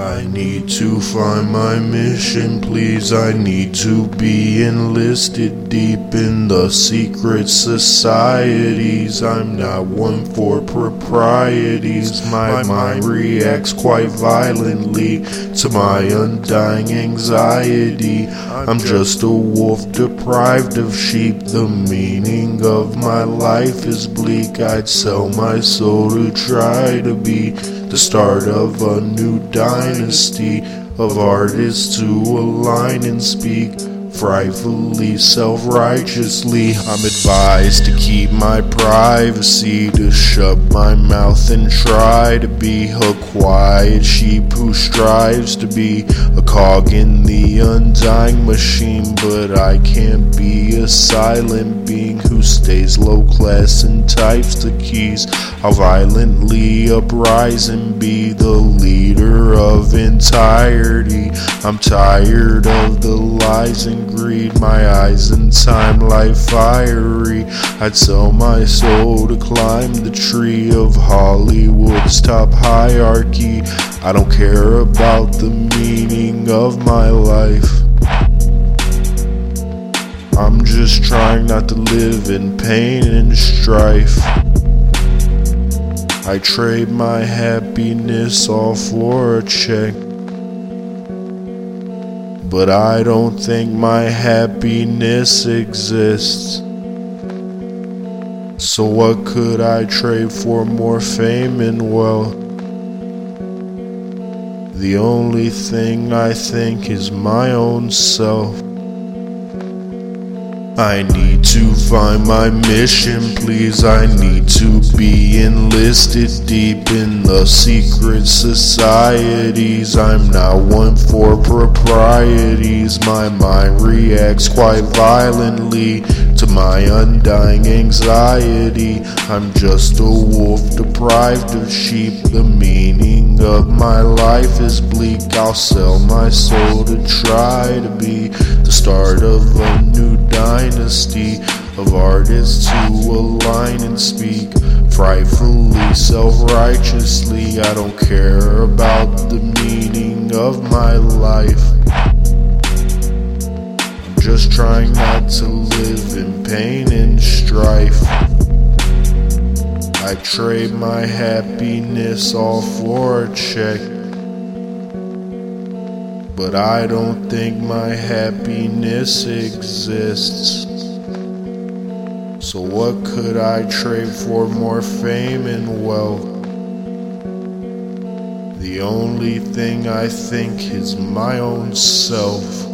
I need to find my mission, please. I need to be enlisted deep in the secret societies. I'm not one for proprieties. My mind reacts quite violently to my undying anxiety. I'm just a wolf deprived of sheep. The meaning of my life is bleak. I'd sell my soul to try to be the start of a new dynasty of artists to align and speak frightfully self righteously. I'm advised to keep my privacy, to shut my mouth and try to be a quiet sheep who strives to be a cog in the undying machine. But I can't be silent being who stays low class and types the keys. I'll violently uprise and be the leader of entirety. I'm tired of the lies and greed, my eyes in time like fiery. I'd sell my soul to climb the tree of Hollywood's top hierarchy. I don't care about the meaning of my life. I'm just trying not to live in pain and strife. I trade my happiness all for a check. But I don't think my happiness exists. So, what could I trade for more fame and wealth? The only thing I think is my own self. I need to find my mission, please. I need to be enlisted deep in the secret societies. I'm not one for proprieties. My mind reacts quite violently to my undying anxiety. I'm just a wolf deprived of sheep. The meaning of my life is bleak. I'll sell my soul to try to be the start of a new dynasty of artists who align and speak frightfully self-righteously. I don't care about the meaning of my life. I'm just trying not to live in pain and strife. I trade my happiness all for a check. But I don't think my happiness exists. So, what could I trade for more fame and wealth? The only thing I think is my own self.